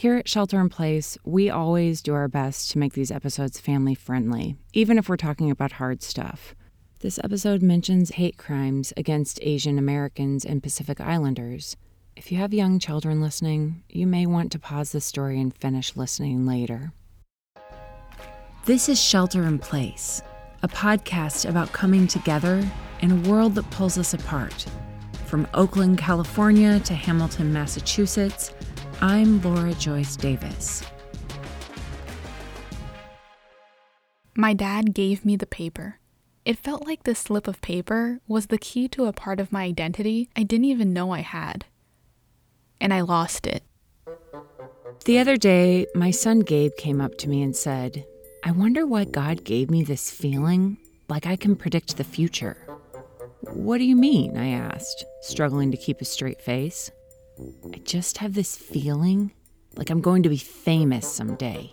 Here at Shelter in Place, we always do our best to make these episodes family friendly, even if we're talking about hard stuff. This episode mentions hate crimes against Asian Americans and Pacific Islanders. If you have young children listening, you may want to pause the story and finish listening later. This is Shelter in Place, a podcast about coming together in a world that pulls us apart. From Oakland, California to Hamilton, Massachusetts, I'm Laura Joyce Davis. My dad gave me the paper. It felt like this slip of paper was the key to a part of my identity I didn't even know I had. And I lost it. The other day, my son Gabe came up to me and said, I wonder why God gave me this feeling like I can predict the future. What do you mean? I asked, struggling to keep a straight face. I just have this feeling like I'm going to be famous someday.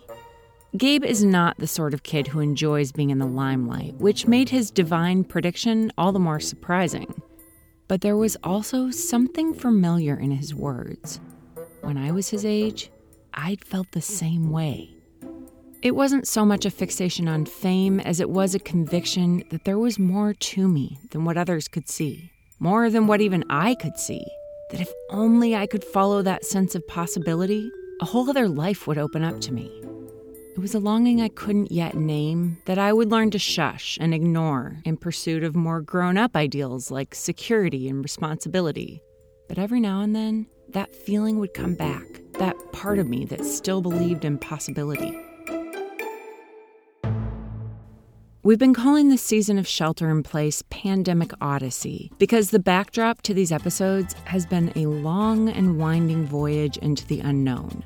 Gabe is not the sort of kid who enjoys being in the limelight, which made his divine prediction all the more surprising. But there was also something familiar in his words. When I was his age, I'd felt the same way. It wasn't so much a fixation on fame as it was a conviction that there was more to me than what others could see, more than what even I could see. That if only I could follow that sense of possibility, a whole other life would open up to me. It was a longing I couldn't yet name that I would learn to shush and ignore in pursuit of more grown up ideals like security and responsibility. But every now and then, that feeling would come back, that part of me that still believed in possibility. We've been calling this season of Shelter in Place Pandemic Odyssey because the backdrop to these episodes has been a long and winding voyage into the unknown.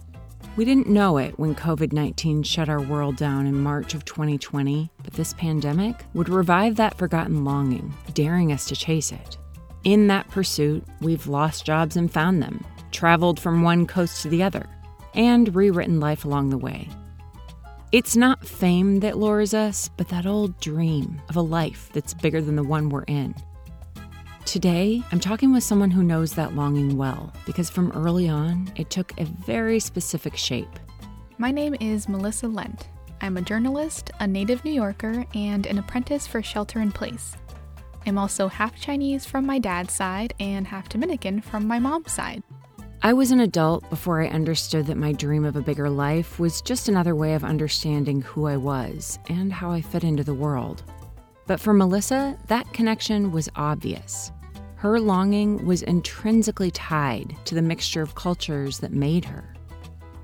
We didn't know it when COVID 19 shut our world down in March of 2020, but this pandemic would revive that forgotten longing, daring us to chase it. In that pursuit, we've lost jobs and found them, traveled from one coast to the other, and rewritten life along the way. It's not fame that lures us, but that old dream of a life that's bigger than the one we're in. Today, I'm talking with someone who knows that longing well, because from early on, it took a very specific shape. My name is Melissa Lent. I'm a journalist, a native New Yorker, and an apprentice for Shelter in Place. I'm also half Chinese from my dad's side and half Dominican from my mom's side. I was an adult before I understood that my dream of a bigger life was just another way of understanding who I was and how I fit into the world. But for Melissa, that connection was obvious. Her longing was intrinsically tied to the mixture of cultures that made her.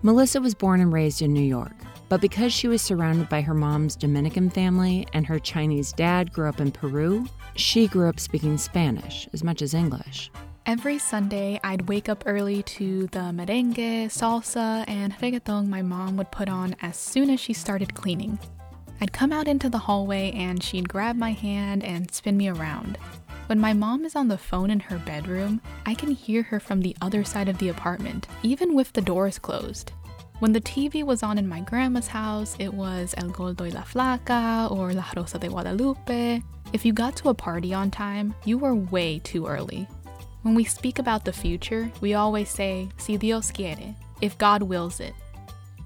Melissa was born and raised in New York, but because she was surrounded by her mom's Dominican family and her Chinese dad grew up in Peru, she grew up speaking Spanish as much as English. Every Sunday, I'd wake up early to the merengue, salsa, and reggaeton my mom would put on as soon as she started cleaning. I'd come out into the hallway and she'd grab my hand and spin me around. When my mom is on the phone in her bedroom, I can hear her from the other side of the apartment, even with the doors closed. When the TV was on in my grandma's house, it was El Gordo y la Flaca or La Rosa de Guadalupe. If you got to a party on time, you were way too early. When we speak about the future, we always say, si Dios quiere, if God wills it.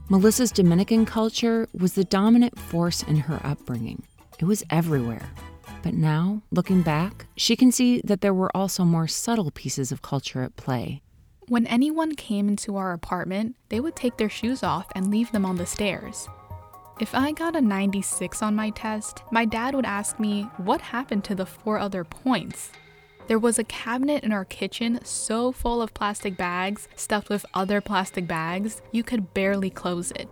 Melissa's Dominican culture was the dominant force in her upbringing. It was everywhere. But now, looking back, she can see that there were also more subtle pieces of culture at play. When anyone came into our apartment, they would take their shoes off and leave them on the stairs. If I got a 96 on my test, my dad would ask me what happened to the four other points. There was a cabinet in our kitchen so full of plastic bags, stuffed with other plastic bags, you could barely close it.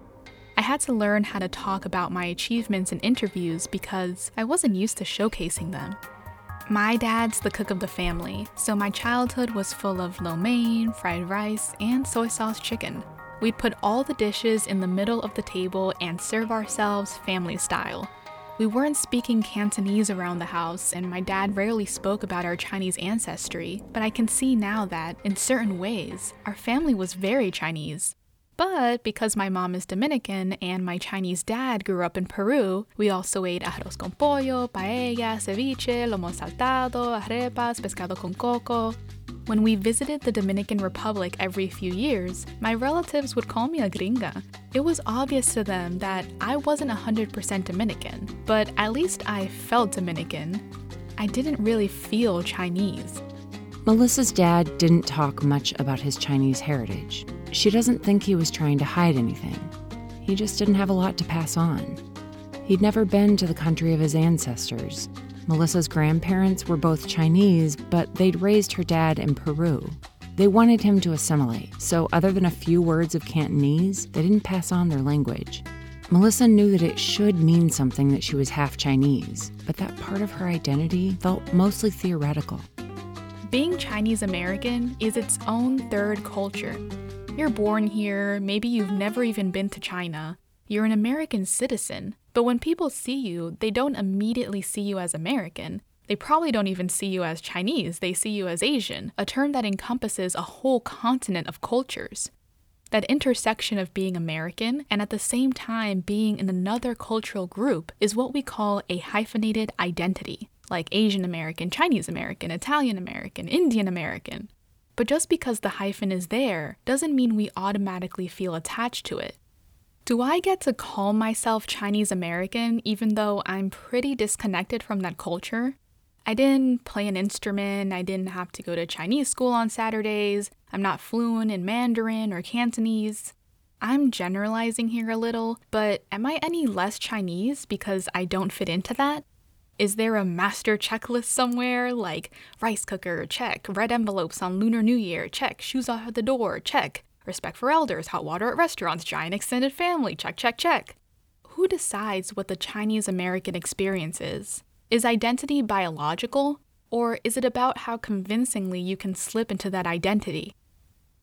I had to learn how to talk about my achievements in interviews because I wasn't used to showcasing them. My dad's the cook of the family, so my childhood was full of lo mein, fried rice, and soy sauce chicken. We'd put all the dishes in the middle of the table and serve ourselves family style. We weren't speaking Cantonese around the house, and my dad rarely spoke about our Chinese ancestry, but I can see now that, in certain ways, our family was very Chinese. But because my mom is Dominican and my Chinese dad grew up in Peru, we also ate arroz con pollo, paella, ceviche, lomo saltado, arepas, pescado con coco. When we visited the Dominican Republic every few years, my relatives would call me a gringa. It was obvious to them that I wasn't 100% Dominican, but at least I felt Dominican. I didn't really feel Chinese. Melissa's dad didn't talk much about his Chinese heritage. She doesn't think he was trying to hide anything. He just didn't have a lot to pass on. He'd never been to the country of his ancestors. Melissa's grandparents were both Chinese, but they'd raised her dad in Peru. They wanted him to assimilate, so other than a few words of Cantonese, they didn't pass on their language. Melissa knew that it should mean something that she was half Chinese, but that part of her identity felt mostly theoretical. Being Chinese American is its own third culture. You're born here, maybe you've never even been to China. You're an American citizen, but when people see you, they don't immediately see you as American. They probably don't even see you as Chinese, they see you as Asian, a term that encompasses a whole continent of cultures. That intersection of being American and at the same time being in another cultural group is what we call a hyphenated identity like Asian American, Chinese American, Italian American, Indian American. But just because the hyphen is there doesn't mean we automatically feel attached to it. Do I get to call myself Chinese American even though I'm pretty disconnected from that culture? I didn't play an instrument, I didn't have to go to Chinese school on Saturdays, I'm not fluent in Mandarin or Cantonese. I'm generalizing here a little, but am I any less Chinese because I don't fit into that? Is there a master checklist somewhere like rice cooker, check, red envelopes on Lunar New Year, check, shoes off at the door, check, respect for elders, hot water at restaurants, giant extended family, check, check, check? Who decides what the Chinese American experience is? Is identity biological, or is it about how convincingly you can slip into that identity?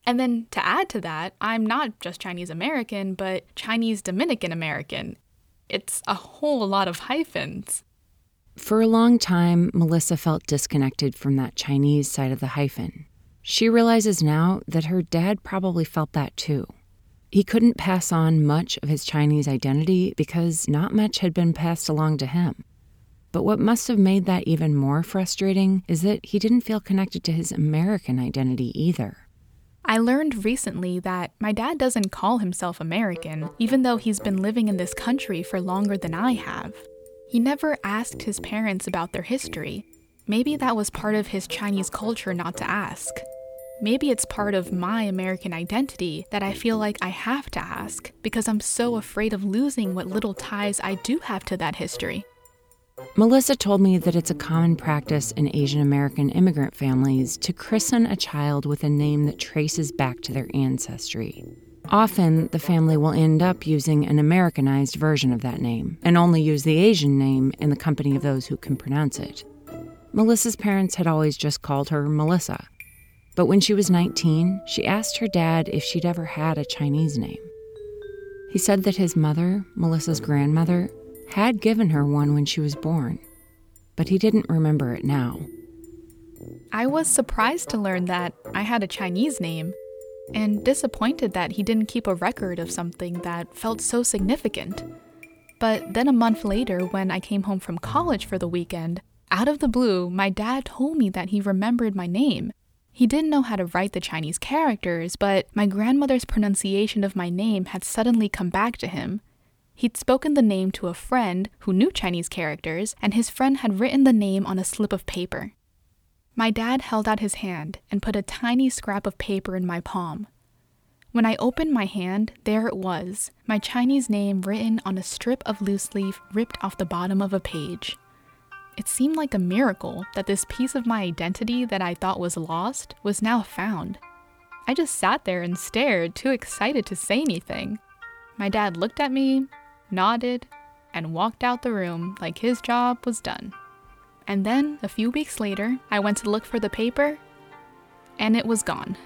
And then to add to that, I'm not just Chinese American, but Chinese Dominican American. It's a whole lot of hyphens. For a long time, Melissa felt disconnected from that Chinese side of the hyphen. She realizes now that her dad probably felt that too. He couldn't pass on much of his Chinese identity because not much had been passed along to him. But what must have made that even more frustrating is that he didn't feel connected to his American identity either. I learned recently that my dad doesn't call himself American, even though he's been living in this country for longer than I have. He never asked his parents about their history. Maybe that was part of his Chinese culture not to ask. Maybe it's part of my American identity that I feel like I have to ask because I'm so afraid of losing what little ties I do have to that history. Melissa told me that it's a common practice in Asian American immigrant families to christen a child with a name that traces back to their ancestry. Often, the family will end up using an Americanized version of that name and only use the Asian name in the company of those who can pronounce it. Melissa's parents had always just called her Melissa. But when she was 19, she asked her dad if she'd ever had a Chinese name. He said that his mother, Melissa's grandmother, had given her one when she was born, but he didn't remember it now. I was surprised to learn that I had a Chinese name and disappointed that he didn't keep a record of something that felt so significant. But then a month later, when I came home from college for the weekend, out of the blue, my dad told me that he remembered my name. He didn't know how to write the Chinese characters, but my grandmother's pronunciation of my name had suddenly come back to him. He'd spoken the name to a friend who knew Chinese characters, and his friend had written the name on a slip of paper. My dad held out his hand and put a tiny scrap of paper in my palm. When I opened my hand, there it was, my Chinese name written on a strip of loose leaf ripped off the bottom of a page. It seemed like a miracle that this piece of my identity that I thought was lost was now found. I just sat there and stared, too excited to say anything. My dad looked at me, nodded, and walked out the room like his job was done. And then, a few weeks later, I went to look for the paper, and it was gone.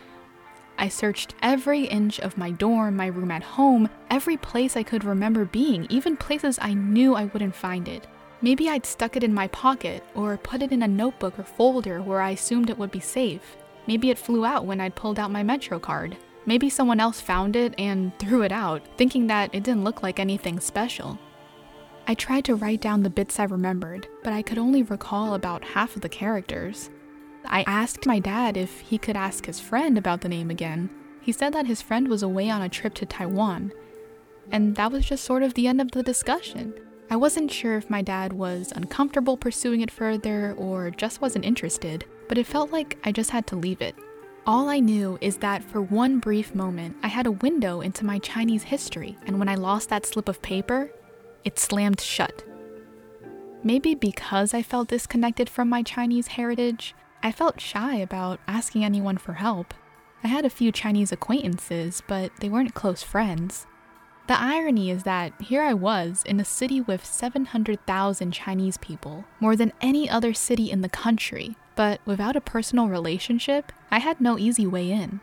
I searched every inch of my dorm, my room at home, every place I could remember being, even places I knew I wouldn't find it. Maybe I'd stuck it in my pocket, or put it in a notebook or folder where I assumed it would be safe. Maybe it flew out when I'd pulled out my Metro card. Maybe someone else found it and threw it out, thinking that it didn't look like anything special. I tried to write down the bits I remembered, but I could only recall about half of the characters. I asked my dad if he could ask his friend about the name again. He said that his friend was away on a trip to Taiwan, and that was just sort of the end of the discussion. I wasn't sure if my dad was uncomfortable pursuing it further or just wasn't interested, but it felt like I just had to leave it. All I knew is that for one brief moment, I had a window into my Chinese history, and when I lost that slip of paper, it slammed shut. Maybe because I felt disconnected from my Chinese heritage, I felt shy about asking anyone for help. I had a few Chinese acquaintances, but they weren't close friends. The irony is that here I was in a city with 700,000 Chinese people, more than any other city in the country, but without a personal relationship, I had no easy way in.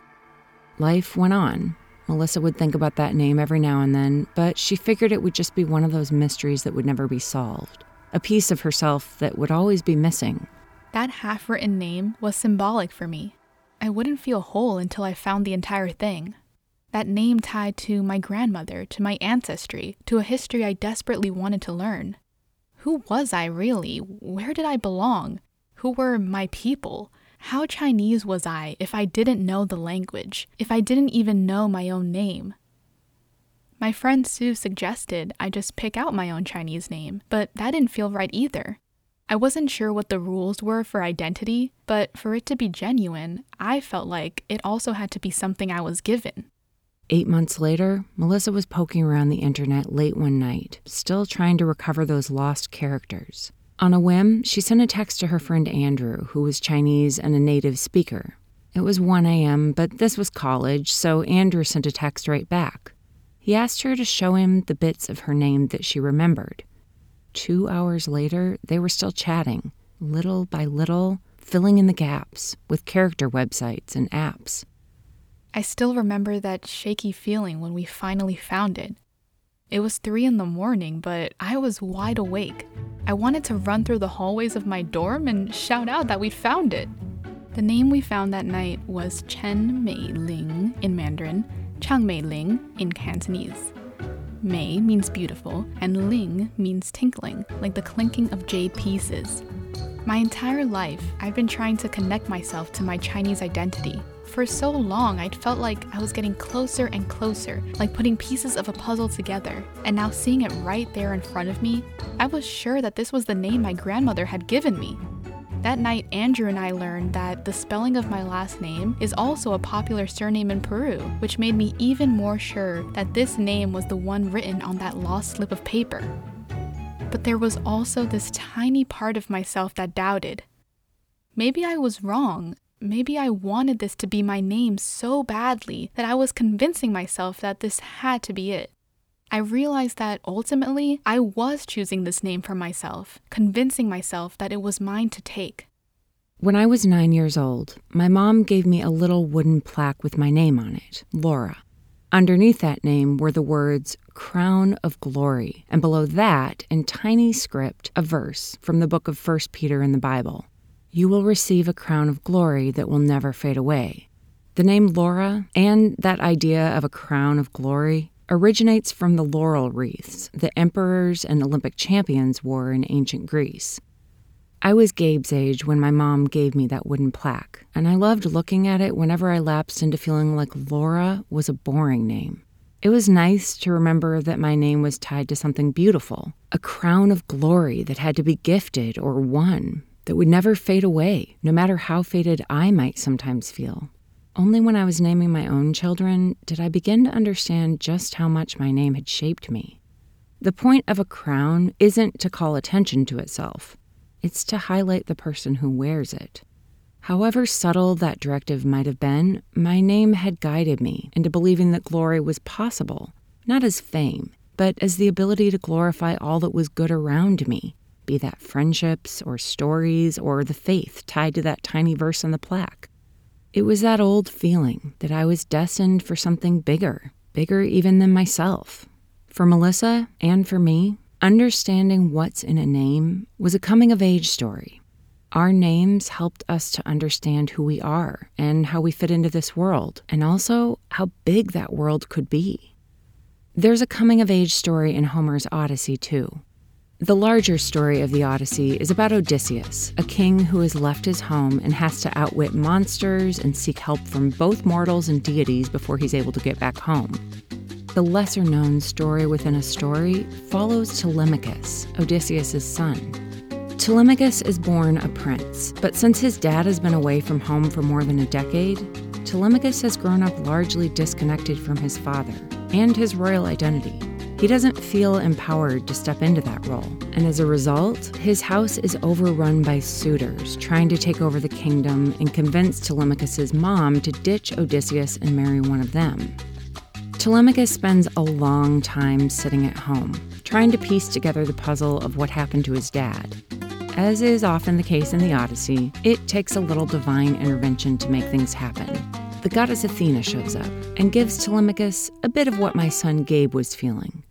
Life went on. Melissa would think about that name every now and then, but she figured it would just be one of those mysteries that would never be solved. A piece of herself that would always be missing. That half written name was symbolic for me. I wouldn't feel whole until I found the entire thing. That name tied to my grandmother, to my ancestry, to a history I desperately wanted to learn. Who was I really? Where did I belong? Who were my people? How Chinese was I if I didn't know the language, if I didn't even know my own name? My friend Sue suggested I just pick out my own Chinese name, but that didn't feel right either. I wasn't sure what the rules were for identity, but for it to be genuine, I felt like it also had to be something I was given. Eight months later, Melissa was poking around the internet late one night, still trying to recover those lost characters. On a whim, she sent a text to her friend Andrew, who was Chinese and a native speaker. It was 1 a.m., but this was college, so Andrew sent a text right back. He asked her to show him the bits of her name that she remembered. Two hours later, they were still chatting, little by little, filling in the gaps with character websites and apps. I still remember that shaky feeling when we finally found it. It was three in the morning, but I was wide awake. I wanted to run through the hallways of my dorm and shout out that we'd found it. The name we found that night was Chen Mei Ling in Mandarin, Chang Mei Ling in Cantonese. Mei means beautiful, and Ling means tinkling, like the clinking of jade pieces. My entire life, I've been trying to connect myself to my Chinese identity. For so long, I'd felt like I was getting closer and closer, like putting pieces of a puzzle together. And now seeing it right there in front of me, I was sure that this was the name my grandmother had given me. That night, Andrew and I learned that the spelling of my last name is also a popular surname in Peru, which made me even more sure that this name was the one written on that lost slip of paper. But there was also this tiny part of myself that doubted. Maybe I was wrong. Maybe I wanted this to be my name so badly that I was convincing myself that this had to be it. I realized that ultimately I was choosing this name for myself, convincing myself that it was mine to take. When I was nine years old, my mom gave me a little wooden plaque with my name on it, Laura. Underneath that name were the words Crown of Glory, and below that, in tiny script, a verse from the book of 1 Peter in the Bible. You will receive a crown of glory that will never fade away. The name Laura and that idea of a crown of glory originates from the laurel wreaths the emperors and Olympic champions wore in ancient Greece. I was Gabe's age when my mom gave me that wooden plaque, and I loved looking at it whenever I lapsed into feeling like Laura was a boring name. It was nice to remember that my name was tied to something beautiful, a crown of glory that had to be gifted or won, that would never fade away, no matter how faded I might sometimes feel. Only when I was naming my own children did I begin to understand just how much my name had shaped me. The point of a crown isn't to call attention to itself, it's to highlight the person who wears it. However subtle that directive might have been, my name had guided me into believing that glory was possible, not as fame, but as the ability to glorify all that was good around me, be that friendships or stories or the faith tied to that tiny verse on the plaque. It was that old feeling that I was destined for something bigger, bigger even than myself. For Melissa and for me, understanding what's in a name was a coming of age story. Our names helped us to understand who we are and how we fit into this world, and also how big that world could be. There's a coming of age story in Homer's Odyssey, too. The larger story of the Odyssey is about Odysseus, a king who has left his home and has to outwit monsters and seek help from both mortals and deities before he's able to get back home. The lesser known story within a story follows Telemachus, Odysseus' son. Telemachus is born a prince, but since his dad has been away from home for more than a decade, Telemachus has grown up largely disconnected from his father and his royal identity. He doesn't feel empowered to step into that role, and as a result, his house is overrun by suitors trying to take over the kingdom and convince Telemachus's mom to ditch Odysseus and marry one of them. Telemachus spends a long time sitting at home, trying to piece together the puzzle of what happened to his dad. As is often the case in the Odyssey, it takes a little divine intervention to make things happen. The goddess Athena shows up and gives Telemachus a bit of what my son Gabe was feeling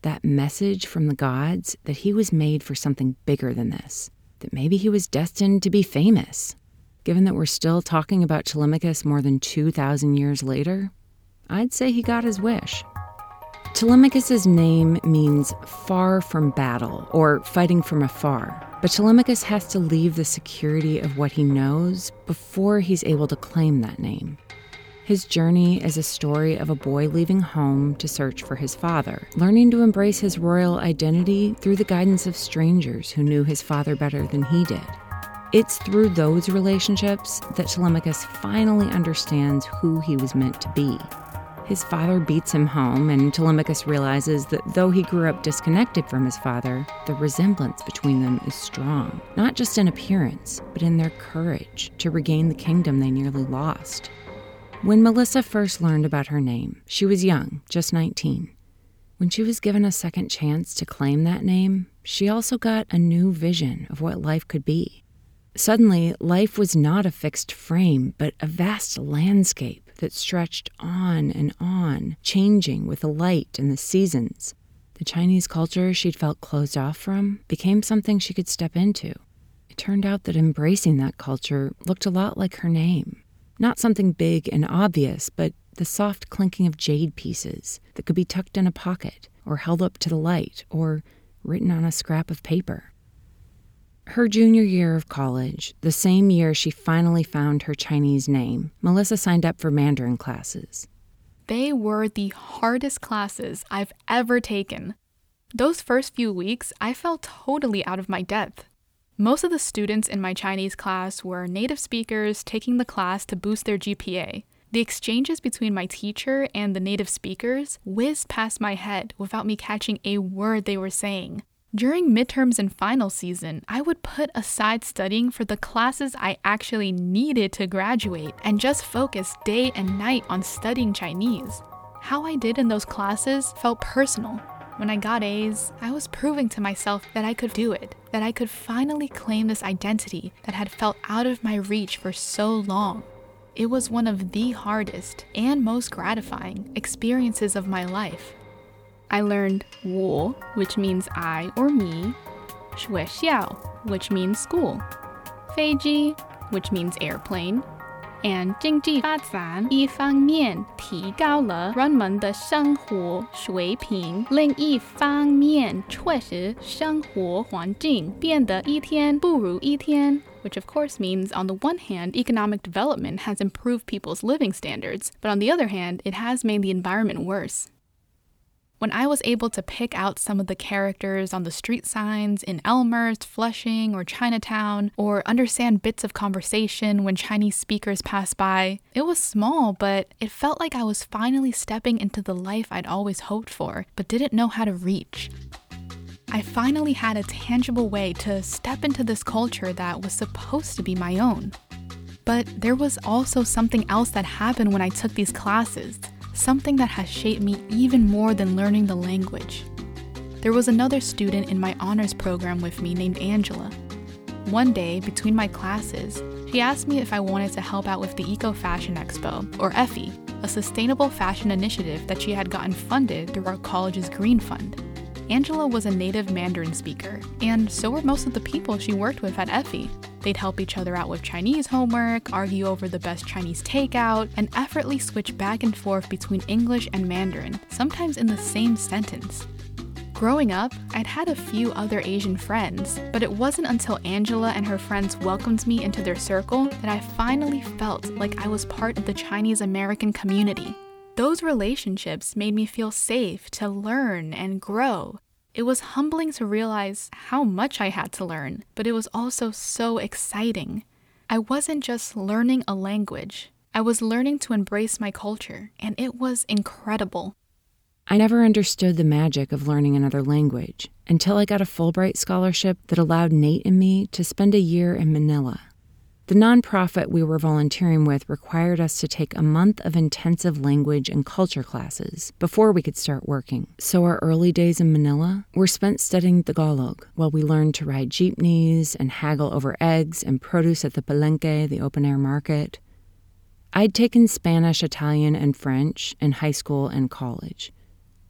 that message from the gods that he was made for something bigger than this, that maybe he was destined to be famous. Given that we're still talking about Telemachus more than 2,000 years later, I'd say he got his wish. Telemachus's name means far from battle or fighting from afar, but Telemachus has to leave the security of what he knows before he's able to claim that name. His journey is a story of a boy leaving home to search for his father, learning to embrace his royal identity through the guidance of strangers who knew his father better than he did. It's through those relationships that Telemachus finally understands who he was meant to be. His father beats him home, and Telemachus realizes that though he grew up disconnected from his father, the resemblance between them is strong, not just in appearance, but in their courage to regain the kingdom they nearly lost. When Melissa first learned about her name, she was young, just 19. When she was given a second chance to claim that name, she also got a new vision of what life could be. Suddenly, life was not a fixed frame, but a vast landscape that stretched on and on, changing with the light and the seasons. The Chinese culture she'd felt closed off from became something she could step into. It turned out that embracing that culture looked a lot like her name. Not something big and obvious, but the soft clinking of jade pieces that could be tucked in a pocket, or held up to the light, or written on a scrap of paper. Her junior year of college, the same year she finally found her Chinese name, Melissa signed up for Mandarin classes. They were the hardest classes I've ever taken. Those first few weeks, I felt totally out of my depth. Most of the students in my Chinese class were native speakers taking the class to boost their GPA. The exchanges between my teacher and the native speakers whizzed past my head without me catching a word they were saying. During midterms and final season, I would put aside studying for the classes I actually needed to graduate and just focus day and night on studying Chinese. How I did in those classes felt personal when I got A's, I was proving to myself that I could do it, that I could finally claim this identity that had felt out of my reach for so long. It was one of the hardest and most gratifying experiences of my life. I learned 我, which means I or me, 学校, which means school, 飞机, which means airplane, and 经济发展一方面提高了人们的生活水平，另一方面确实生活环境变得一天不如一天。Which of course means, on the one hand, economic development has improved people's living standards, but on the other hand, it has made the environment worse. When I was able to pick out some of the characters on the street signs in Elmhurst, Flushing, or Chinatown, or understand bits of conversation when Chinese speakers pass by, it was small, but it felt like I was finally stepping into the life I'd always hoped for, but didn't know how to reach. I finally had a tangible way to step into this culture that was supposed to be my own. But there was also something else that happened when I took these classes something that has shaped me even more than learning the language. There was another student in my honors program with me named Angela. One day, between my classes, she asked me if I wanted to help out with the Eco Fashion Expo, or EFFIE, a sustainable fashion initiative that she had gotten funded through our college's Green Fund. Angela was a native Mandarin speaker, and so were most of the people she worked with at EFFIE. They'd help each other out with Chinese homework, argue over the best Chinese takeout, and effortlessly switch back and forth between English and Mandarin, sometimes in the same sentence. Growing up, I'd had a few other Asian friends, but it wasn't until Angela and her friends welcomed me into their circle that I finally felt like I was part of the Chinese American community. Those relationships made me feel safe to learn and grow. It was humbling to realize how much I had to learn, but it was also so exciting. I wasn't just learning a language, I was learning to embrace my culture, and it was incredible. I never understood the magic of learning another language until I got a Fulbright scholarship that allowed Nate and me to spend a year in Manila. The nonprofit we were volunteering with required us to take a month of intensive language and culture classes before we could start working. So our early days in Manila were spent studying Tagalog while we learned to ride jeepneys and haggle over eggs and produce at the Palengke, the open air market. I'd taken Spanish, Italian, and French in high school and college.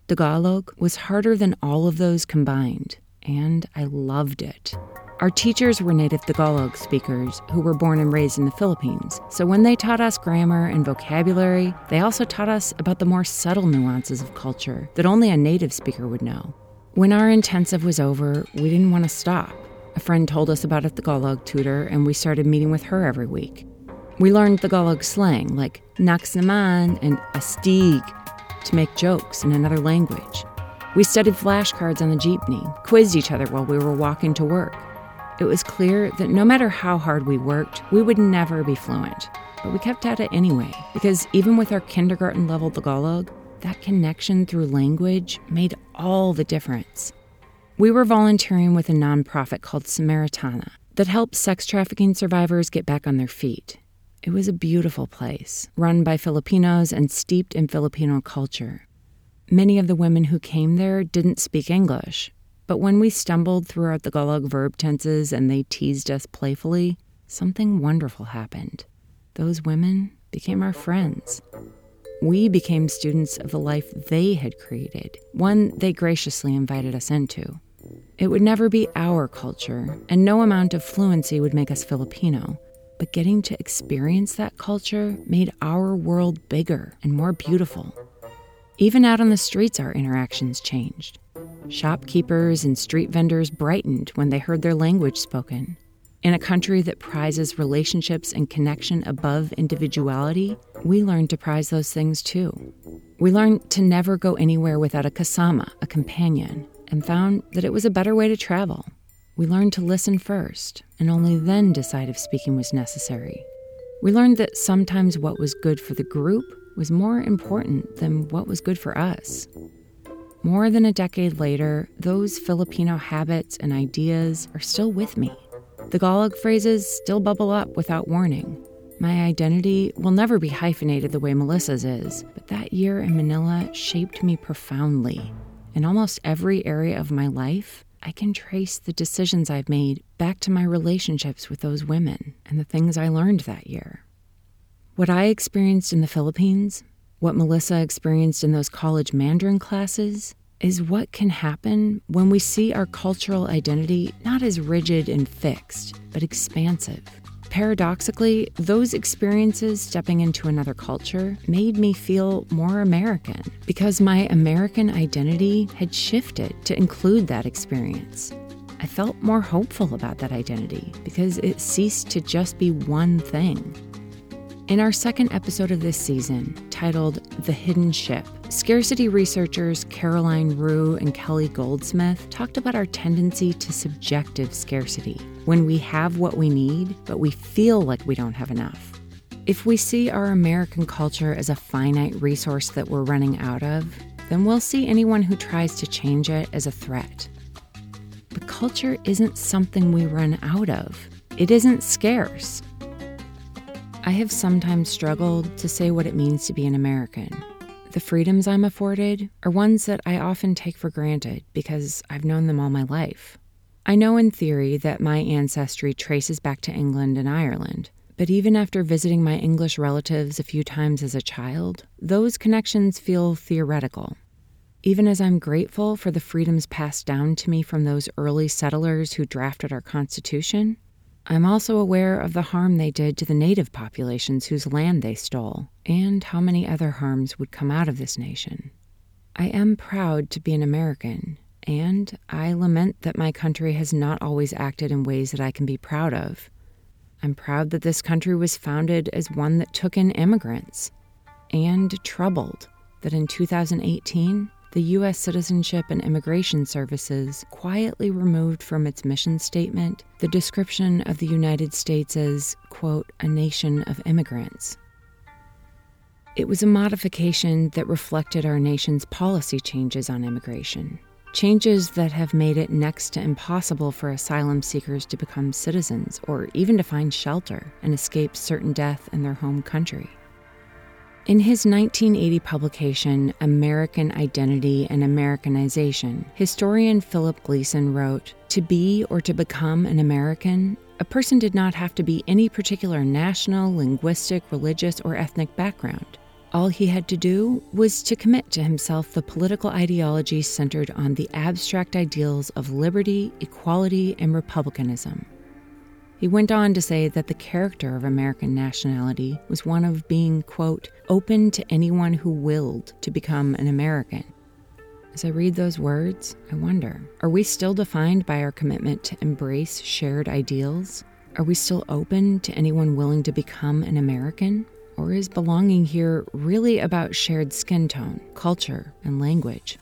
Tagalog was harder than all of those combined, and I loved it. Our teachers were native Tagalog speakers who were born and raised in the Philippines, so when they taught us grammar and vocabulary, they also taught us about the more subtle nuances of culture that only a native speaker would know. When our intensive was over, we didn't want to stop. A friend told us about a Tagalog tutor, and we started meeting with her every week. We learned Tagalog slang like naks naman and astig to make jokes in another language. We studied flashcards on the jeepney, quizzed each other while we were walking to work. It was clear that no matter how hard we worked, we would never be fluent. But we kept at it anyway, because even with our kindergarten level Tagalog, that connection through language made all the difference. We were volunteering with a nonprofit called Samaritana that helps sex trafficking survivors get back on their feet. It was a beautiful place, run by Filipinos and steeped in Filipino culture. Many of the women who came there didn't speak English, but when we stumbled throughout the Tagalog verb tenses and they teased us playfully, something wonderful happened. Those women became our friends. We became students of the life they had created, one they graciously invited us into. It would never be our culture, and no amount of fluency would make us Filipino but getting to experience that culture made our world bigger and more beautiful. Even out on the streets, our interactions changed. Shopkeepers and street vendors brightened when they heard their language spoken. In a country that prizes relationships and connection above individuality, we learned to prize those things too. We learned to never go anywhere without a kasama, a companion, and found that it was a better way to travel. We learned to listen first and only then decide if speaking was necessary. We learned that sometimes what was good for the group was more important than what was good for us. More than a decade later, those Filipino habits and ideas are still with me. The Tagalog phrases still bubble up without warning. My identity will never be hyphenated the way Melissa's is, but that year in Manila shaped me profoundly. In almost every area of my life, I can trace the decisions I've made back to my relationships with those women and the things I learned that year. What I experienced in the Philippines, what Melissa experienced in those college Mandarin classes, is what can happen when we see our cultural identity not as rigid and fixed, but expansive. Paradoxically, those experiences stepping into another culture made me feel more American because my American identity had shifted to include that experience. I felt more hopeful about that identity because it ceased to just be one thing. In our second episode of this season, titled The Hidden Ship, scarcity researchers Caroline Roux and Kelly Goldsmith talked about our tendency to subjective scarcity, when we have what we need, but we feel like we don't have enough. If we see our American culture as a finite resource that we're running out of, then we'll see anyone who tries to change it as a threat. But culture isn't something we run out of, it isn't scarce. I have sometimes struggled to say what it means to be an American. The freedoms I'm afforded are ones that I often take for granted because I've known them all my life. I know in theory that my ancestry traces back to England and Ireland, but even after visiting my English relatives a few times as a child, those connections feel theoretical. Even as I'm grateful for the freedoms passed down to me from those early settlers who drafted our Constitution, I'm also aware of the harm they did to the native populations whose land they stole, and how many other harms would come out of this nation. I am proud to be an American, and I lament that my country has not always acted in ways that I can be proud of. I'm proud that this country was founded as one that took in immigrants, and troubled that in 2018, the U.S. Citizenship and Immigration Services quietly removed from its mission statement the description of the United States as, quote, a nation of immigrants. It was a modification that reflected our nation's policy changes on immigration, changes that have made it next to impossible for asylum seekers to become citizens or even to find shelter and escape certain death in their home country. In his 1980 publication, American Identity and Americanization, historian Philip Gleason wrote To be or to become an American, a person did not have to be any particular national, linguistic, religious, or ethnic background. All he had to do was to commit to himself the political ideology centered on the abstract ideals of liberty, equality, and republicanism. He went on to say that the character of American nationality was one of being, quote, open to anyone who willed to become an American. As I read those words, I wonder are we still defined by our commitment to embrace shared ideals? Are we still open to anyone willing to become an American? Or is belonging here really about shared skin tone, culture, and language?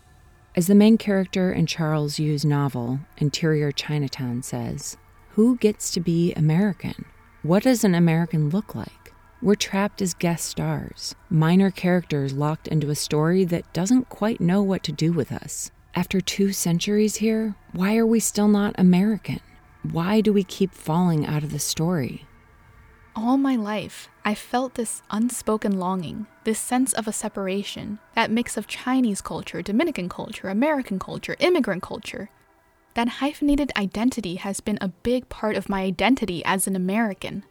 As the main character in Charles Yu's novel, Interior Chinatown, says, who gets to be American? What does an American look like? We're trapped as guest stars, minor characters locked into a story that doesn't quite know what to do with us. After two centuries here, why are we still not American? Why do we keep falling out of the story? All my life, I felt this unspoken longing, this sense of a separation, that mix of Chinese culture, Dominican culture, American culture, immigrant culture, that hyphenated identity has been a big part of my identity as an American.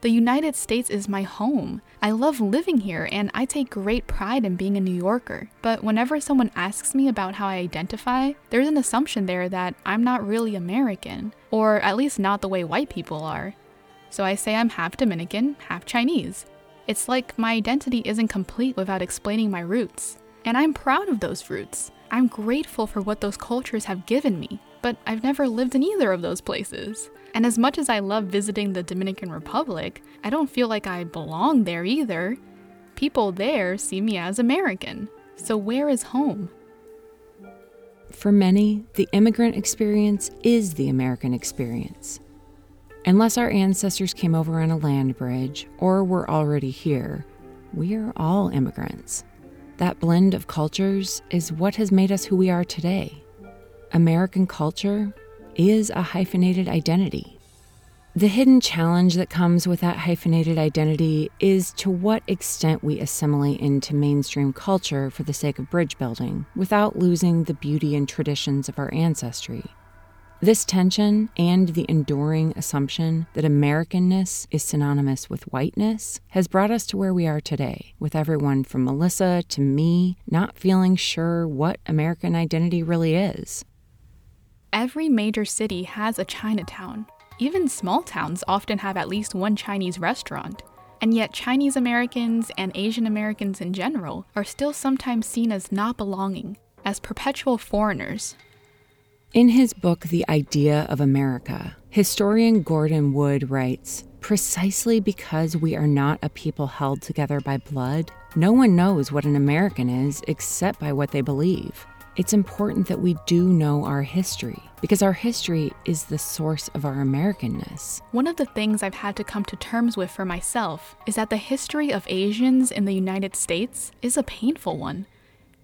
The United States is my home. I love living here and I take great pride in being a New Yorker. But whenever someone asks me about how I identify, there's an assumption there that I'm not really American, or at least not the way white people are. So I say I'm half Dominican, half Chinese. It's like my identity isn't complete without explaining my roots. And I'm proud of those roots. I'm grateful for what those cultures have given me but I've never lived in either of those places. And as much as I love visiting the Dominican Republic, I don't feel like I belong there either. People there see me as American. So where is home? For many, the immigrant experience is the American experience. Unless our ancestors came over on a land bridge or were already here, we are all immigrants. That blend of cultures is what has made us who we are today. American culture is a hyphenated identity. The hidden challenge that comes with that hyphenated identity is to what extent we assimilate into mainstream culture for the sake of bridge building without losing the beauty and traditions of our ancestry. This tension and the enduring assumption that Americanness is synonymous with whiteness has brought us to where we are today, with everyone from Melissa to me not feeling sure what American identity really is. Every major city has a Chinatown. Even small towns often have at least one Chinese restaurant. And yet, Chinese Americans and Asian Americans in general are still sometimes seen as not belonging, as perpetual foreigners. In his book, The Idea of America, historian Gordon Wood writes Precisely because we are not a people held together by blood, no one knows what an American is except by what they believe it's important that we do know our history because our history is the source of our Americanness. One of the things I've had to come to terms with for myself is that the history of Asians in the United States is a painful one.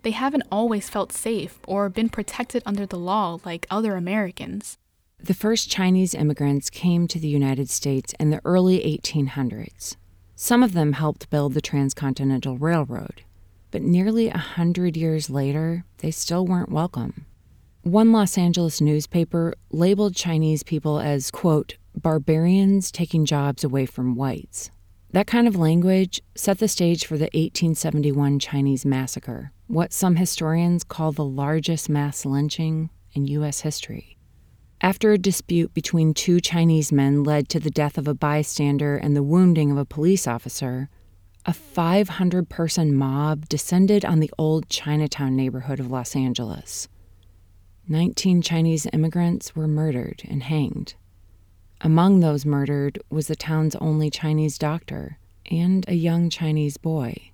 They haven't always felt safe or been protected under the law like other Americans. The first Chinese immigrants came to the United States in the early 1800s. Some of them helped build the Transcontinental Railroad but nearly a hundred years later, they still weren't welcome. One Los Angeles newspaper labeled Chinese people as, quote, barbarians taking jobs away from whites. That kind of language set the stage for the 1871 Chinese massacre, what some historians call the largest mass lynching in U.S. history. After a dispute between two Chinese men led to the death of a bystander and the wounding of a police officer, a 500 person mob descended on the old Chinatown neighborhood of Los Angeles. 19 Chinese immigrants were murdered and hanged. Among those murdered was the town's only Chinese doctor and a young Chinese boy.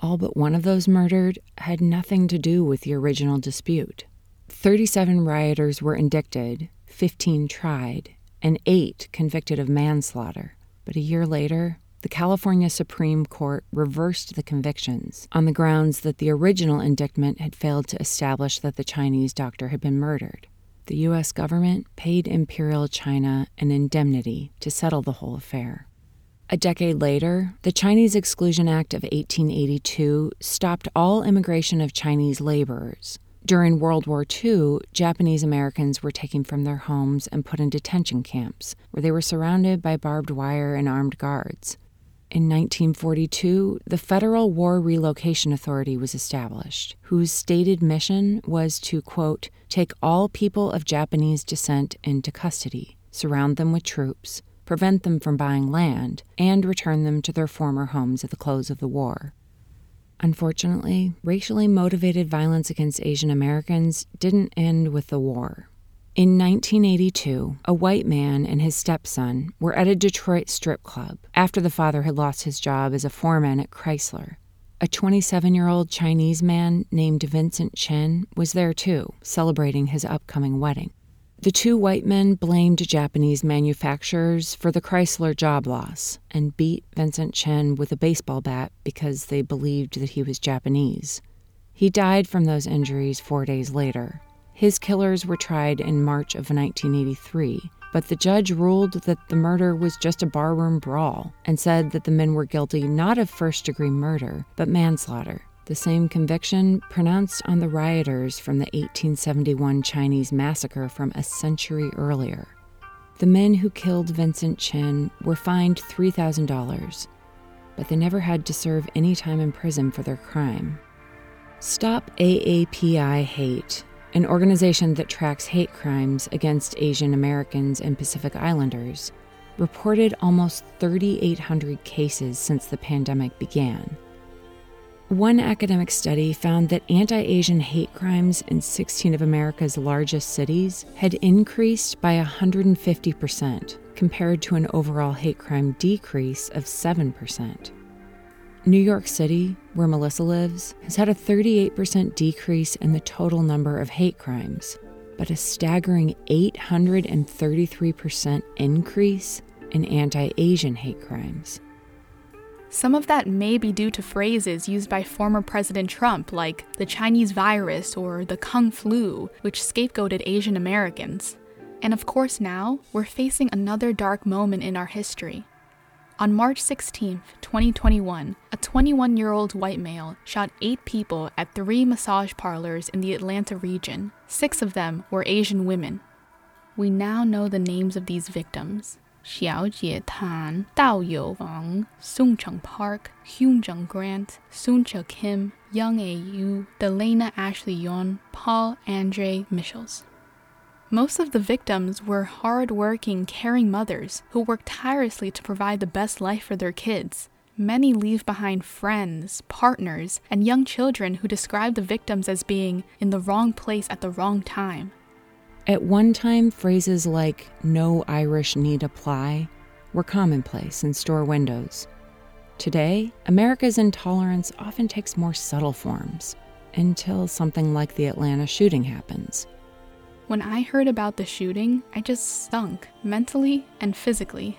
All but one of those murdered had nothing to do with the original dispute. 37 rioters were indicted, 15 tried, and 8 convicted of manslaughter. But a year later, the California Supreme Court reversed the convictions on the grounds that the original indictment had failed to establish that the Chinese doctor had been murdered. The U.S. government paid Imperial China an indemnity to settle the whole affair. A decade later, the Chinese Exclusion Act of 1882 stopped all immigration of Chinese laborers. During World War II, Japanese Americans were taken from their homes and put in detention camps, where they were surrounded by barbed wire and armed guards. In 1942, the Federal War Relocation Authority was established, whose stated mission was to, quote, take all people of Japanese descent into custody, surround them with troops, prevent them from buying land, and return them to their former homes at the close of the war. Unfortunately, racially motivated violence against Asian Americans didn't end with the war. In 1982, a white man and his stepson were at a Detroit strip club after the father had lost his job as a foreman at Chrysler. A 27 year old Chinese man named Vincent Chin was there too, celebrating his upcoming wedding. The two white men blamed Japanese manufacturers for the Chrysler job loss and beat Vincent Chin with a baseball bat because they believed that he was Japanese. He died from those injuries four days later. His killers were tried in March of 1983, but the judge ruled that the murder was just a barroom brawl and said that the men were guilty not of first degree murder, but manslaughter, the same conviction pronounced on the rioters from the 1871 Chinese massacre from a century earlier. The men who killed Vincent Chin were fined $3,000, but they never had to serve any time in prison for their crime. Stop AAPI Hate an organization that tracks hate crimes against Asian Americans and Pacific Islanders, reported almost 3,800 cases since the pandemic began. One academic study found that anti Asian hate crimes in 16 of America's largest cities had increased by 150% compared to an overall hate crime decrease of 7%. New York City, where Melissa lives, has had a 38% decrease in the total number of hate crimes, but a staggering 833% increase in anti Asian hate crimes. Some of that may be due to phrases used by former President Trump, like the Chinese virus or the Kung flu, which scapegoated Asian Americans. And of course, now we're facing another dark moment in our history on March 16, 2021, a 21 year old white male shot eight people at three massage parlors in the Atlanta region. Six of them were Asian women. We now know the names of these victims. Xiao Jie Tan, Dao You Wang, Sung Park, Hyun Jung Grant, Sun Che Kim, Yong Ae Yue, Delaina Ashley Yaun, Paul Andre Michels. Most of the victims were hard-working, caring mothers who worked tirelessly to provide the best life for their kids. Many leave behind friends, partners, and young children who describe the victims as being in the wrong place at the wrong time. At one time, phrases like no Irish need apply were commonplace in store windows. Today, America's intolerance often takes more subtle forms until something like the Atlanta shooting happens. When I heard about the shooting, I just sunk, mentally and physically.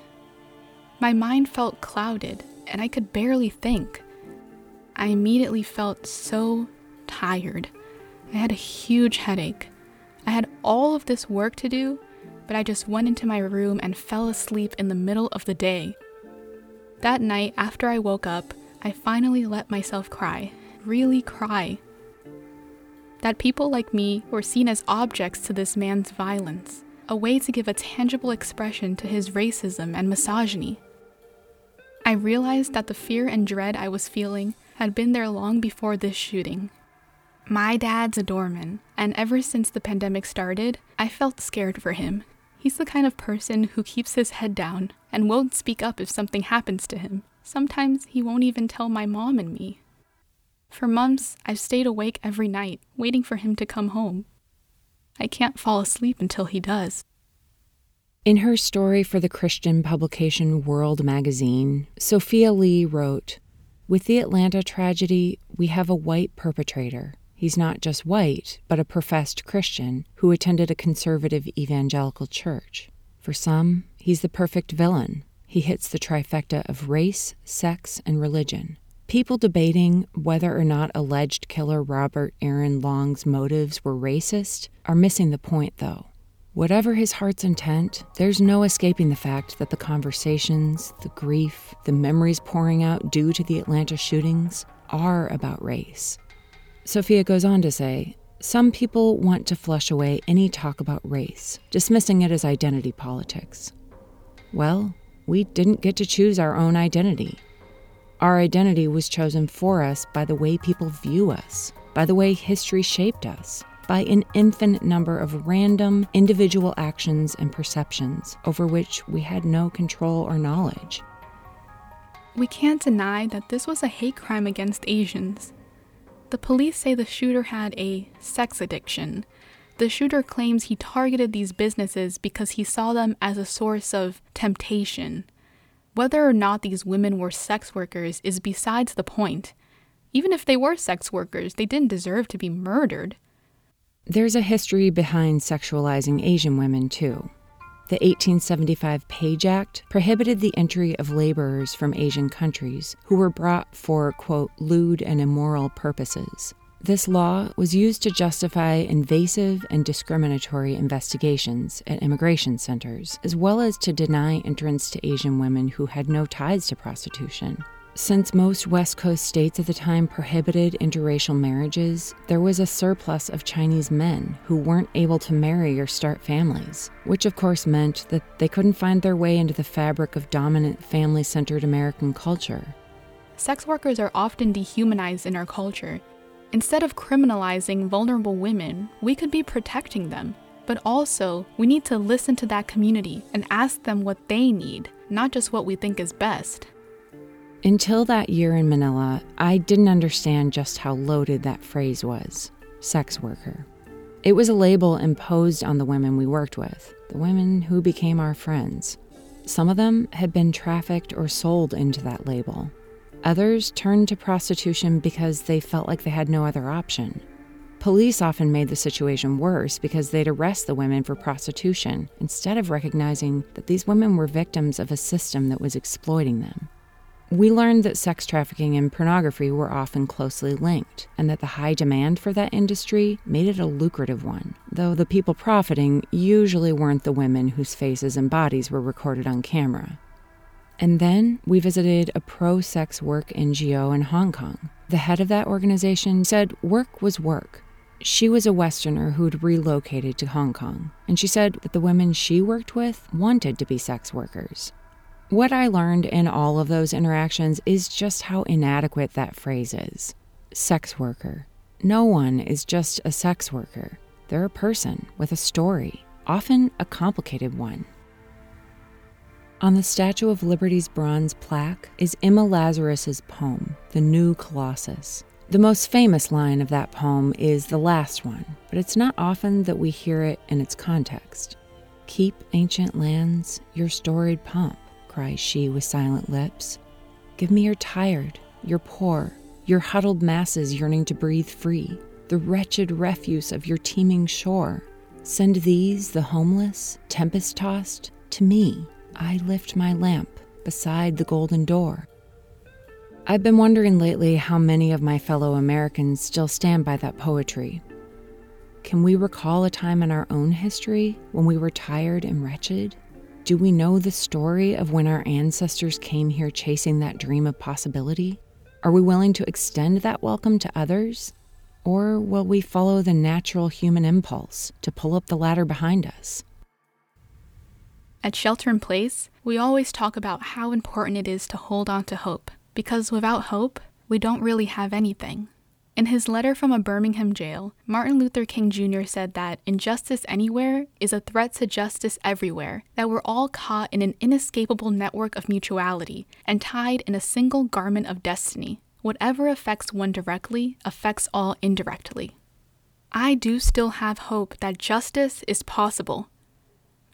My mind felt clouded, and I could barely think. I immediately felt so tired. I had a huge headache. I had all of this work to do, but I just went into my room and fell asleep in the middle of the day. That night, after I woke up, I finally let myself cry, really cry that people like me were seen as objects to this man's violence, a way to give a tangible expression to his racism and misogyny. I realized that the fear and dread I was feeling had been there long before this shooting. My dad's a doorman, and ever since the pandemic started, I felt scared for him. He's the kind of person who keeps his head down and won't speak up if something happens to him. Sometimes he won't even tell my mom and me. For months, I've stayed awake every night, waiting for him to come home. I can't fall asleep until he does. In her story for the Christian publication World magazine, Sophia Lee wrote With the Atlanta tragedy, we have a white perpetrator He's not just white, but a professed Christian who attended a conservative evangelical church. For some, he's the perfect villain. He hits the trifecta of race, sex, and religion. People debating whether or not alleged killer Robert Aaron Long's motives were racist are missing the point, though. Whatever his heart's intent, there's no escaping the fact that the conversations, the grief, the memories pouring out due to the Atlanta shootings are about race. Sophia goes on to say some people want to flush away any talk about race, dismissing it as identity politics. Well, we didn't get to choose our own identity. Our identity was chosen for us by the way people view us, by the way history shaped us, by an infinite number of random individual actions and perceptions over which we had no control or knowledge. We can't deny that this was a hate crime against Asians, the police say the shooter had a sex addiction. The shooter claims he targeted these businesses because he saw them as a source of temptation. Whether or not these women were sex workers is besides the point. Even if they were sex workers, they didn't deserve to be murdered. There's a history behind sexualizing Asian women, too. The 1875 Page Act prohibited the entry of laborers from Asian countries who were brought for, quote, lewd and immoral purposes. This law was used to justify invasive and discriminatory investigations at immigration centers, as well as to deny entrance to Asian women who had no ties to prostitution. Since most West Coast states at the time prohibited interracial marriages, there was a surplus of Chinese men who weren't able to marry or start families, which of course meant that they couldn't find their way into the fabric of dominant family centered American culture. Sex workers are often dehumanized in our culture. Instead of criminalizing vulnerable women, we could be protecting them. But also, we need to listen to that community and ask them what they need, not just what we think is best. Until that year in Manila, I didn't understand just how loaded that phrase was sex worker. It was a label imposed on the women we worked with, the women who became our friends. Some of them had been trafficked or sold into that label. Others turned to prostitution because they felt like they had no other option. Police often made the situation worse because they'd arrest the women for prostitution instead of recognizing that these women were victims of a system that was exploiting them. We learned that sex trafficking and pornography were often closely linked, and that the high demand for that industry made it a lucrative one, though the people profiting usually weren't the women whose faces and bodies were recorded on camera. And then we visited a pro sex work NGO in Hong Kong. The head of that organization said work was work. She was a Westerner who'd relocated to Hong Kong, and she said that the women she worked with wanted to be sex workers. What I learned in all of those interactions is just how inadequate that phrase is sex worker. No one is just a sex worker, they're a person with a story, often a complicated one. On the Statue of Liberty's bronze plaque is Emma Lazarus's poem, The New Colossus. The most famous line of that poem is the last one, but it's not often that we hear it in its context. Keep ancient lands, your storied pomp cries she with silent lips. Give me your tired, your poor, your huddled masses yearning to breathe free, the wretched refuse of your teeming shore. Send these, the homeless, tempest tossed, to me. I lift my lamp beside the golden door. I've been wondering lately how many of my fellow Americans still stand by that poetry. Can we recall a time in our own history when we were tired and wretched? Do we know the story of when our ancestors came here chasing that dream of possibility? Are we willing to extend that welcome to others? Or will we follow the natural human impulse to pull up the ladder behind us? At Shelter in Place, we always talk about how important it is to hold on to hope, because without hope, we don't really have anything. In his letter from a Birmingham jail, Martin Luther King Jr. said that injustice anywhere is a threat to justice everywhere, that we're all caught in an inescapable network of mutuality and tied in a single garment of destiny. Whatever affects one directly affects all indirectly. I do still have hope that justice is possible.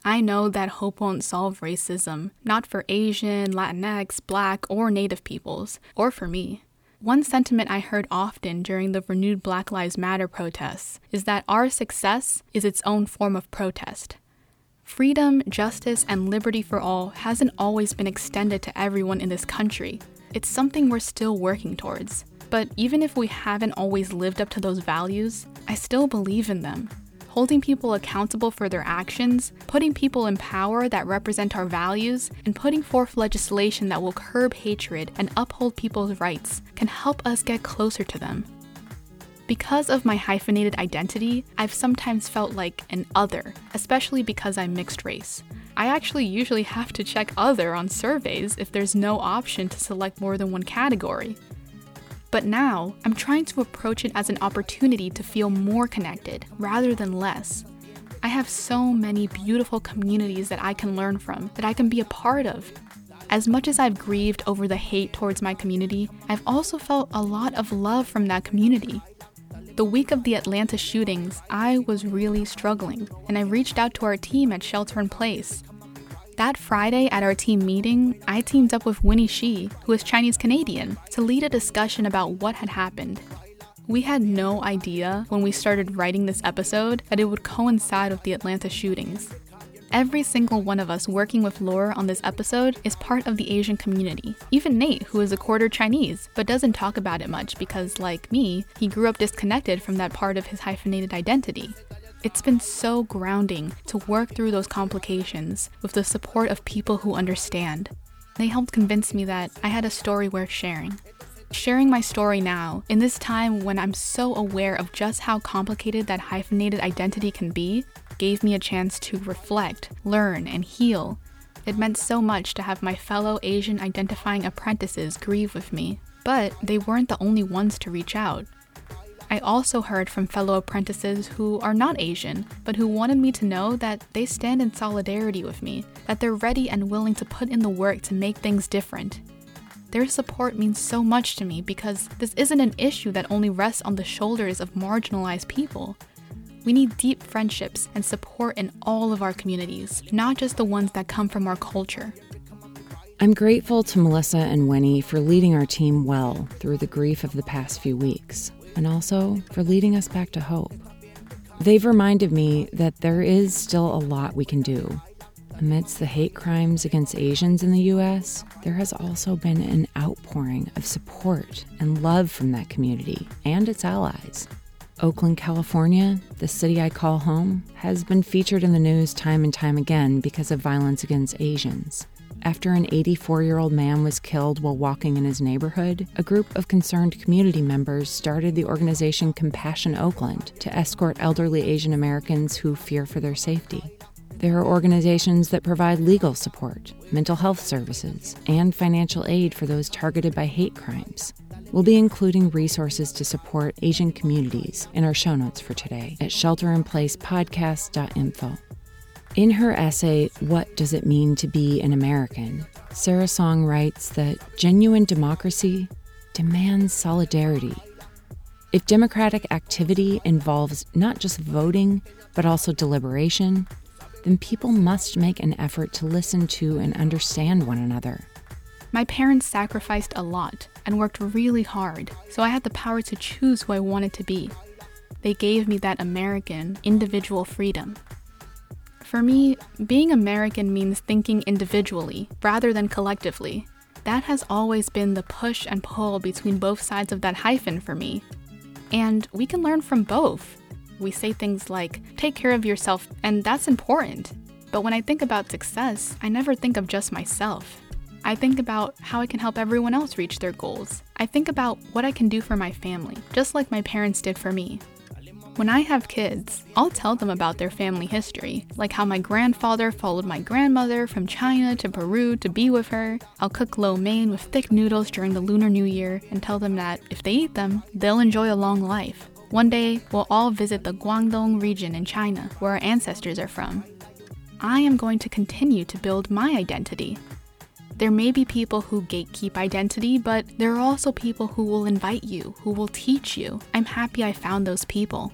I know that hope won't solve racism, not for Asian, Latinx, Black, or Native peoples, or for me. One sentiment I heard often during the renewed Black Lives Matter protests is that our success is its own form of protest. Freedom, justice, and liberty for all hasn't always been extended to everyone in this country. It's something we're still working towards. But even if we haven't always lived up to those values, I still believe in them holding people accountable for their actions, putting people in power that represent our values, and putting forth legislation that will curb hatred and uphold people's rights can help us get closer to them. Because of my hyphenated identity, I've sometimes felt like an other, especially because I'm mixed race. I actually usually have to check other on surveys if there's no option to select more than one category. But now, I'm trying to approach it as an opportunity to feel more connected rather than less. I have so many beautiful communities that I can learn from, that I can be a part of. As much as I've grieved over the hate towards my community, I've also felt a lot of love from that community. The week of the Atlanta shootings, I was really struggling, and I reached out to our team at Shelter in Place. That Friday at our team meeting, I teamed up with Winnie Shi, who is Chinese Canadian, to lead a discussion about what had happened. We had no idea when we started writing this episode that it would coincide with the Atlanta shootings. Every single one of us working with Laura on this episode is part of the Asian community. Even Nate, who is a quarter Chinese, but doesn't talk about it much because, like me, he grew up disconnected from that part of his hyphenated identity. It's been so grounding to work through those complications with the support of people who understand. They helped convince me that I had a story worth sharing. Sharing my story now, in this time when I'm so aware of just how complicated that hyphenated identity can be, gave me a chance to reflect, learn, and heal. It meant so much to have my fellow Asian identifying apprentices grieve with me. But they weren't the only ones to reach out. I also heard from fellow apprentices who are not Asian, but who wanted me to know that they stand in solidarity with me, that they're ready and willing to put in the work to make things different. Their support means so much to me because this isn't an issue that only rests on the shoulders of marginalized people. We need deep friendships and support in all of our communities, not just the ones that come from our culture. I'm grateful to Melissa and Winnie for leading our team well through the grief of the past few weeks and also for leading us back to hope. They've reminded me that there is still a lot we can do. Amidst the hate crimes against Asians in the U.S., there has also been an outpouring of support and love from that community and its allies. Oakland, California, the city I call home, has been featured in the news time and time again because of violence against Asians. After an 84 year old man was killed while walking in his neighborhood, a group of concerned community members started the organization Compassion Oakland to escort elderly Asian Americans who fear for their safety. There are organizations that provide legal support, mental health services, and financial aid for those targeted by hate crimes. We'll be including resources to support Asian communities in our show notes for today at shelterinplacepodcast.info. In her essay, What Does It Mean to Be an American? Sarah Song writes that genuine democracy demands solidarity. If democratic activity involves not just voting, but also deliberation, then people must make an effort to listen to and understand one another. My parents sacrificed a lot and worked really hard, so I had the power to choose who I wanted to be. They gave me that American, individual freedom. For me, being American means thinking individually rather than collectively. That has always been the push and pull between both sides of that hyphen for me. And we can learn from both. We say things like, take care of yourself, and that's important. But when I think about success, I never think of just myself. I think about how I can help everyone else reach their goals. I think about what I can do for my family, just like my parents did for me. When I have kids, I'll tell them about their family history, like how my grandfather followed my grandmother from China to Peru to be with her. I'll cook lo mein with thick noodles during the Lunar New Year and tell them that if they eat them, they'll enjoy a long life. One day, we'll all visit the Guangdong region in China, where our ancestors are from. I am going to continue to build my identity. There may be people who gatekeep identity, but there are also people who will invite you, who will teach you. I'm happy I found those people.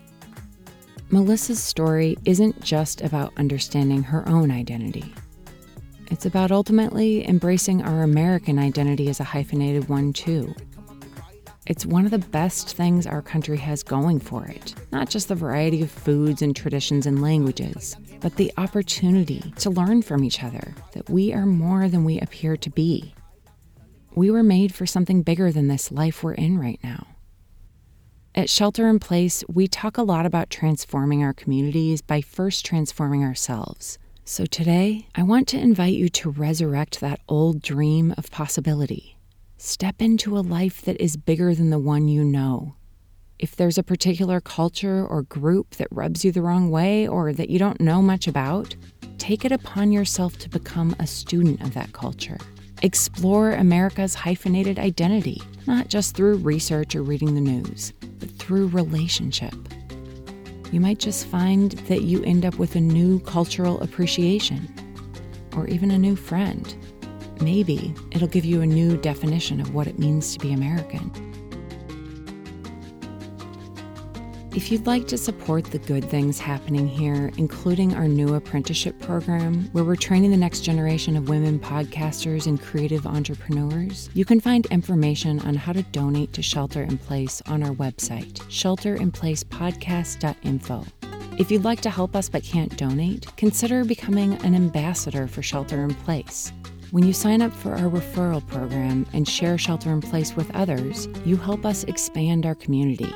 Melissa's story isn't just about understanding her own identity. It's about ultimately embracing our American identity as a hyphenated one, too. It's one of the best things our country has going for it. Not just the variety of foods and traditions and languages, but the opportunity to learn from each other that we are more than we appear to be. We were made for something bigger than this life we're in right now. At Shelter in Place, we talk a lot about transforming our communities by first transforming ourselves. So today, I want to invite you to resurrect that old dream of possibility. Step into a life that is bigger than the one you know. If there's a particular culture or group that rubs you the wrong way or that you don't know much about, take it upon yourself to become a student of that culture. Explore America's hyphenated identity, not just through research or reading the news, but through relationship. You might just find that you end up with a new cultural appreciation, or even a new friend. Maybe it'll give you a new definition of what it means to be American. If you'd like to support the good things happening here, including our new apprenticeship program, where we're training the next generation of women podcasters and creative entrepreneurs, you can find information on how to donate to Shelter in Place on our website, shelterinplacepodcast.info. If you'd like to help us but can't donate, consider becoming an ambassador for Shelter in Place. When you sign up for our referral program and share Shelter in Place with others, you help us expand our community.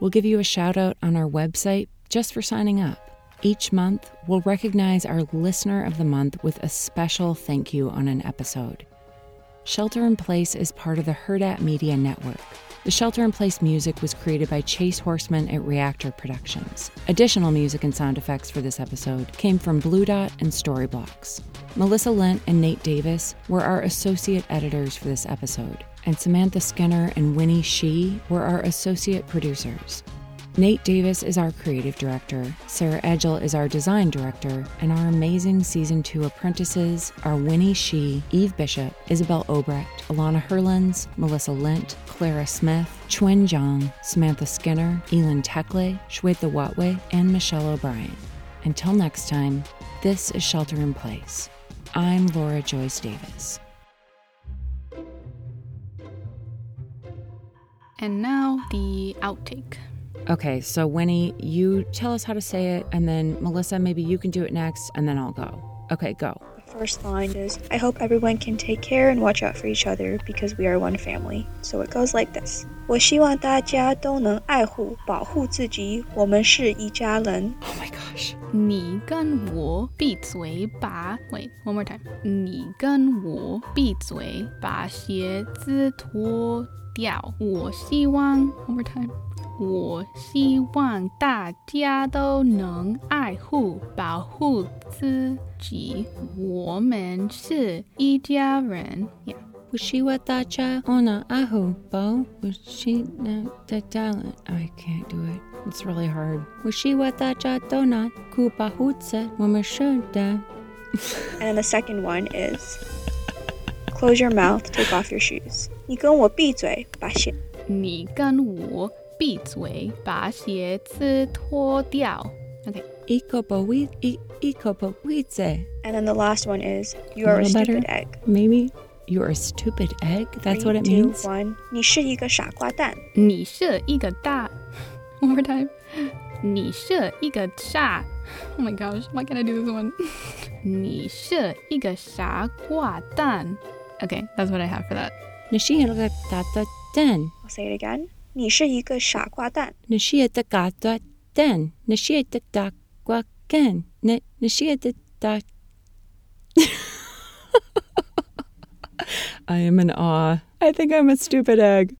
We'll give you a shout out on our website just for signing up. Each month, we'll recognize our listener of the month with a special thank you on an episode. Shelter in Place is part of the Hurrdat Media Network. The Shelter in Place music was created by Chase Horseman at Reactor Productions. Additional music and sound effects for this episode came from Blue Dot and Storyblocks. Melissa Lent and Nate Davis were our associate editors for this episode, and Samantha Skinner and Winnie Shee were our associate producers. Nate Davis is our creative director, Sarah Edgel is our design director, and our amazing season two apprentices are Winnie Shee, Eve Bishop, Isabel Obrecht, Alana Herlins, Melissa Lent, Clara Smith, Chuen Zhang, Samantha Skinner, Elin Tekle, Shweta Watwe, and Michelle O'Brien. Until next time, this is Shelter in Place. I'm Laura Joyce Davis. And now the outtake. Okay, so Winnie, you tell us how to say it, and then Melissa, maybe you can do it next, and then I'll go. Okay, go The first line is I hope everyone can take care and watch out for each other because we are one family. So it goes like this 我希望大家都能爱护、保护自己，我们是一家人。 Oh my gosh. 你跟我闭嘴吧！Wait, one more time. 你跟我闭嘴，把鞋子脱掉。我希望 one more time. 我希望大家都能爱护、保护自己。我们是一家人。Yeah. 我希望大家都能爱护保我希望大家 I can't do it. It's really hard. 我希望大家都能顾保护自我们是的。 And then the second one is Close your mouth, take off your shoes. 你跟我闭嘴，把鞋。你跟我 闭嘴，把鞋子脱掉。Okay. 一个保卫一一个保卫者 And then the last one is You are a little stupid better. egg. Maybe you're a stupid egg. That's what it Three, two, means. one. 你是一个傻瓜蛋。你是一个大，one more time，你是一个傻，Oh my gosh，why can't I do this one？你是一个傻瓜蛋。Okay，that's what I have for that。你是一个大的蛋， I'll say it again. 你是一个傻瓜蛋。你是一个大的蛋，你是一个大瓜蛋，你你是一个大。I am in awe. I think I'm a stupid egg.